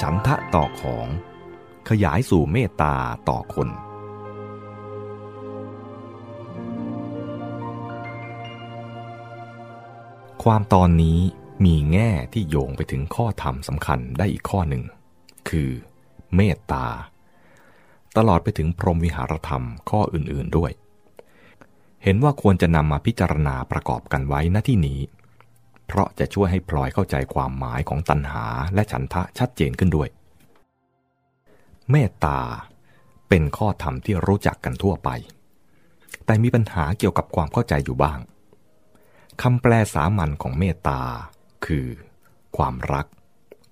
ฉันทะต่อของ ขยายสู่เมตตาต่อคน ความตอนนี้มีแง่ที่โยงไปถึงข้อธรรมสำคัญได้อีกข้อหนึ่ง คือเมตตา ตลอดไปถึงพรหมวิหารธรรมข้ออื่นๆด้วย เห็นว่าควรจะนำมาพิจารณาประกอบกันไว้ณที่นี้ เพราะจะช่วยให้พลอยเข้าใจความหมายของตัณหาและฉันทะชัดเจนขึ้นด้วย เมตตาเป็นข้อธรรมที่รู้จักกันทั่วไป แต่มีปัญหาเกี่ยวกับความเข้าใจอยู่บ้างคำแปลสามัญของเมตตา คือ ความรัก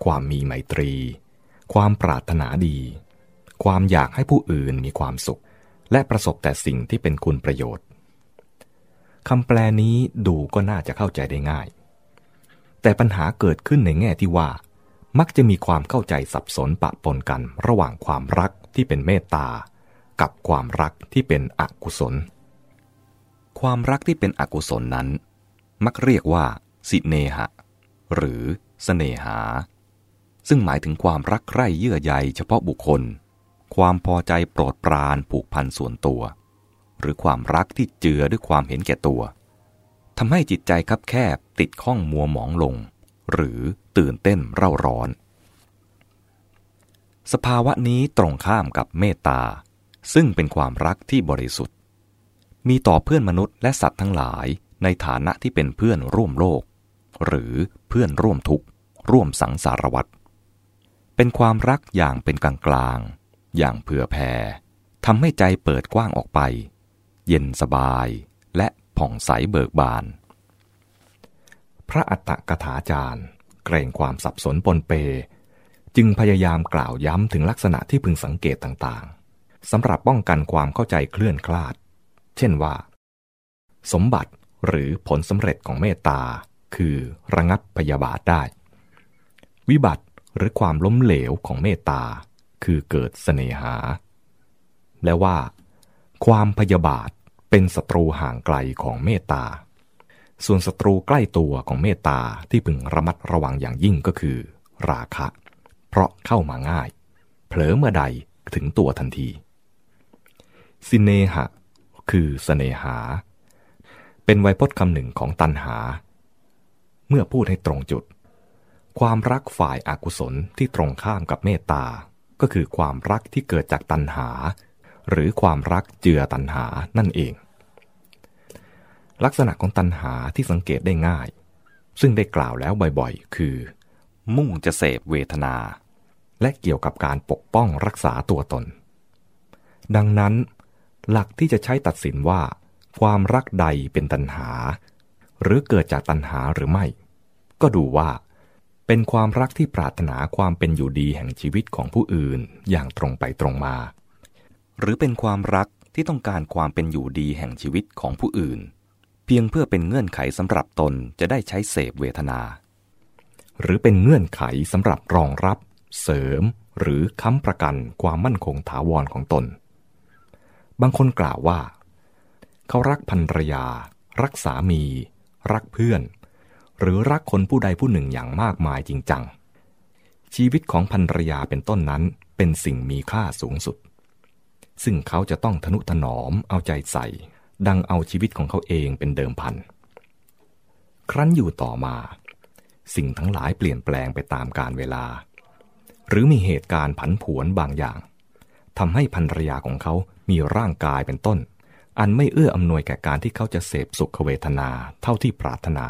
ความมีไมตรี ความปรารถนาดี ความอยากให้ผู้อื่นมีความสุข และประสบแต่สิ่งที่เป็นคุณประโยชน์คำแปลนี้ดูก็น่าจะเข้าใจได้ง่าย แต่ปัญหาเกิดขึ้นในแง่ที่ว่า มักจะมีความเข้าใจสับสนปะปนกันระหว่างความรักที่เป็นเมตตา กับความรักที่เป็นอกุศล ความรักที่เป็นอกุศลนั้น มักเรียกว่า สิเนหะ หรือสเสนหา ซึ่งหมายถึงความรักใคร่เยื่อใยเฉพาะบุคคล ความพอใจโปรดปรานผูกพันส่วนตัว หรือความรักที่เจือด้วยความเห็นแก่ตัว ทำให้จิตใจคับแคบติดข้องมัวหมองลง หรือตื่นเต้นเร่าร้อน สภาวะนี้ตรงข้ามกับเมตตา ซึ่งเป็นความรักที่บริสุทธิ์ มีต่อเพื่อนมนุษย์และสัตว์ทั้งหลายในฐานะที่เป็นเพื่อนร่วมโลก หรือเพื่อนร่วมทุกข์ ร่วมสังสารวัตรเป็นความรักอย่างเป็นกลางกลางอย่างเผื่อแผ่ทำให้ใจเปิดกว้างออกไป เย็นสบาย ผ่องใสเบิกบาน พระอัตตกถาจารย์ เกรงความสับสนปนเป จึงพยายามกล่าวย้ำถึงลักษณะที่พึงสังเกตต่างๆสำหรับป้องกันความเข้าใจเคลื่อนคลาด เช่นว่า สมบัติหรือผลสำเร็จของเมตตา คือระงับพยาบาทได้ วิบัติหรือความล้มเหลวของเมตตา คือเกิดเสน่หา และว่า ความพยาบาท เป็นศัตรูห่างไกลของเมตตา ส่วนศัตรูใกล้ตัวของเมตตาที่พึงระมัดระวังอย่างยิ่งก็คือ ราคะ เพราะเข้ามาง่าย เผลอเมื่อใดถึงตัวทันที สินเนหะ คือเสนหา เป็นไวยพจน์คำหนึ่งของตันหา เมื่อพูดให้ตรงจุด ความรักฝ่ายอากุศลที่ตรงข้ามกับเมตตา ก็คือความรักที่เกิดจากตันหา หรือความรักเจือตันหานั่นเอง ลักษณะของตันหาที่สังเกตได้ง่าย ซึ่งได้กล่าวแล้วบ่อยๆ คือ มุ่งจะเสพเวทนา และเกี่ยวกับการปกป้องรักษาตัวตน ดังนั้น หลักที่จะใช้ตัดสินว่า ความรักใดเป็นตัณหา หรือเกิดจากตัณหาหรือไม่ ก็ดูว่าเป็นความรักที่ปรารถนาความเป็นอยู่ดีแห่งชีวิตของผู้อื่นอย่างตรงไปตรงมา หรือเป็นความรักที่ต้องการความเป็นอยู่ดีแห่งชีวิตของผู้อื่น เพียงเพื่อเป็นเงื่อนไขสำหรับตนจะได้ใช้เสพเวทนา หรือเป็นเงื่อนไขสำหรับรองรับ เสริม หรือค้ำประกันความมั่นคงถาวรของตน บางคนกล่าวว่า เขารักภรรยา รักสามี รักเพื่อน หรือรักคนผู้ใดผู้หนึ่งอย่างมากมายจริงจังชีวิตของภรรยาเป็นต้นนั้นเป็นสิ่งมีค่าสูงสุด ซึ่งเขาจะต้องทนุถนอมเอาใจใส่ ดังเอาชีวิตของเขาเองเป็นเดิมพัน ครั้นอยู่ต่อมา สิ่งทั้งหลายเปลี่ยนแปลงไปตามกาลเวลา หรือมีเหตุการณ์ผันผวนบางอย่างทำให้ภรรยาของเขามีร่างกายเป็นต้น อันไม่เอื้ออำนวยแก่การที่เขาจะเสพสุขเวทนาเท่าที่ปรารถนา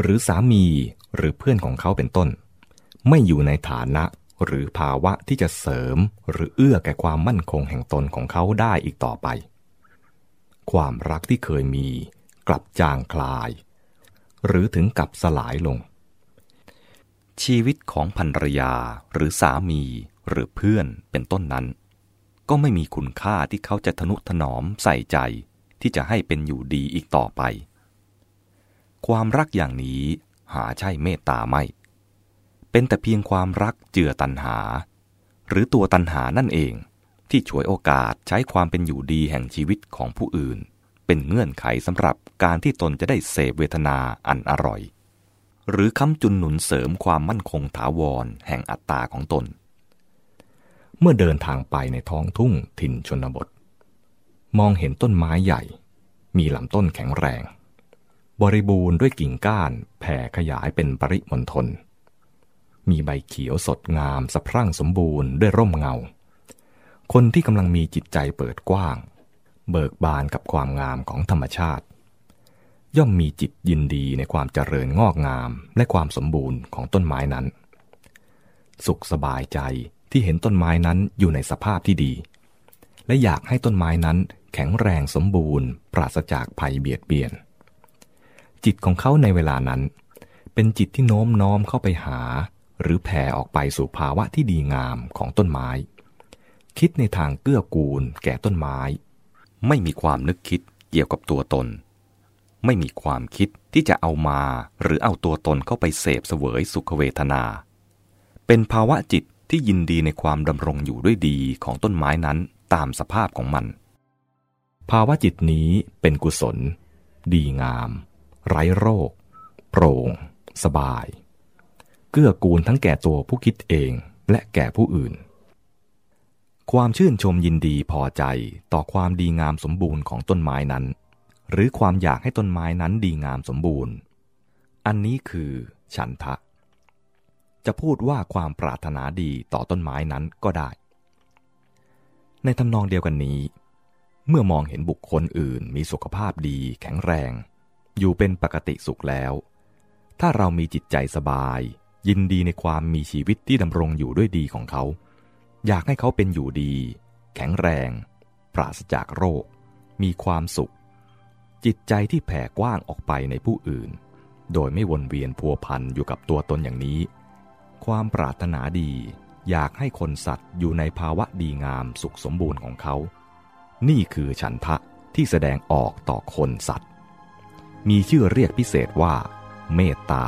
หรือสามีหรือเพื่อนของเขาเป็นต้น ไม่อยู่ในฐานะ หรือภาวะที่จะเสริมหรือเอื้อแก่ความมั่นคงแห่งตนของเขาได้อีกต่อไป ความรักที่เคยมีกลับจางคลาย หรือถึงกับสลายลง ชีวิตของภรรยาหรือสามีหรือเพื่อนเป็นต้นนั้น ก็ไม่มีคุณค่าที่เขาจะทนุถนอมใส่ใจที่จะให้เป็นอยู่ดีอีกต่อไป ความรักอย่างนี้หาใช่เมตตาไม่ เป็นแต่เพียงความรักเจือตันหา หรือตัวตันหานั่นเอง ที่ฉวยโอกาสใช้ความเป็นอยู่ดีแห่งชีวิตของผู้อื่น เป็นเงื่อนไขสำหรับการที่ตนจะได้เสพเวทนาอันอร่อย หรือค้ำจุนหนุนเสริมความมั่นคงถาวรแห่งอัตตาของตน เมื่อเดินทางไปในท้องทุ่งถิ่นชนบท มองเห็นต้นไม้ใหญ่ มีลำต้นแข็งแรง บริบูรณ์ด้วยกิ่งก้านแผ่ขยายเป็นปริมณฑล มีใบเขียวสดงามสะพรั่งสมบูรณ์ด้วยร่มเงา คนที่กำลังมีจิตใจเปิดกว้าง เบิกบานกับความงามของธรรมชาติ ย่อมมีจิตยินดีในความเจริญงอกงามและความสมบูรณ์ของต้นไม้นั้น สุขสบายใจที่เห็นต้นไม้นั้นอยู่ในสภาพที่ดี และอยากให้ต้นไม้นั้นแข็งแรงสมบูรณ์ ปราศจากภัยเบียดเบียน จิตของเขาในเวลานั้น เป็นจิตที่โน้มน้อมเข้าไปหา หรือแผ่ออกไปสู่ภาวะที่ดีงามของต้นไม้ คิดในทางเกื้อกูลแก่ต้นไม้ ไม่มีความนึกคิดเกี่ยวกับตัวตน ไม่มีความคิดที่จะเอามาหรือเอาตัวตนเข้าไปเสพเสวยสุขเวทนา เป็นภาวะจิตที่ยินดีในความดำรงอยู่ด้วยดีของต้นไม้นั้นตามสภาพของมัน ภาวะจิตนี้เป็นกุศล ดีงาม ไร้โรค โปร่ง สบาย กื้อกูลทั้งแก่ตัวผู้คิดเองและแก่ผู้อื่น ความชื่นชมยินดีพอใจต่อความดีงามสมบูรณ์ของต้นไม้นั้น หรือความอยากให้ต้นไม้นั้นดีงามสมบูรณ์ อันนี้คือฉันทะ จะพูดว่าความปรารถนาดีต่อต้นไม้นั้นก็ได้ ในทำนองเดียวกันนี้ เมื่อมองเห็นบุคคลอื่นมีสุขภาพดีแข็งแรง อยู่เป็นปกติสุขแล้วถ้าเรามีจิตใจสบาย ยินดีในความมีชีวิตที่ดำรงอยู่ด้วยดีของเขา อยากให้เขาเป็นอยู่ดี แข็งแรง ปราศจากโรค มีความสุข จิตใจที่แผ่กว้างออกไปในผู้อื่น โดยไม่วนเวียนพัวพันอยู่กับตัวตนอย่างนี้ ความปรารถนาดี อยากให้คนสัตว์อยู่ในภาวะดีงามสุขสมบูรณ์ของเขา นี่คือฉันทะที่แสดงออกต่อคนสัตว์ มีชื่อเรียกพิเศษว่า เมตตา